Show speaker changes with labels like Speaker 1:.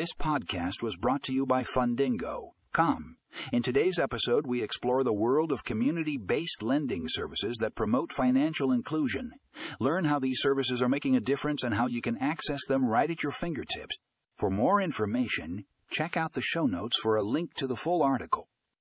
Speaker 1: This podcast was brought to you by Fundingo.com. In today's episode, we explore the world of community based lending services that promote financial inclusion. Learn how these services are making a difference and how you can access them right at your fingertips. For more information, check out the show notes for a link to the full article.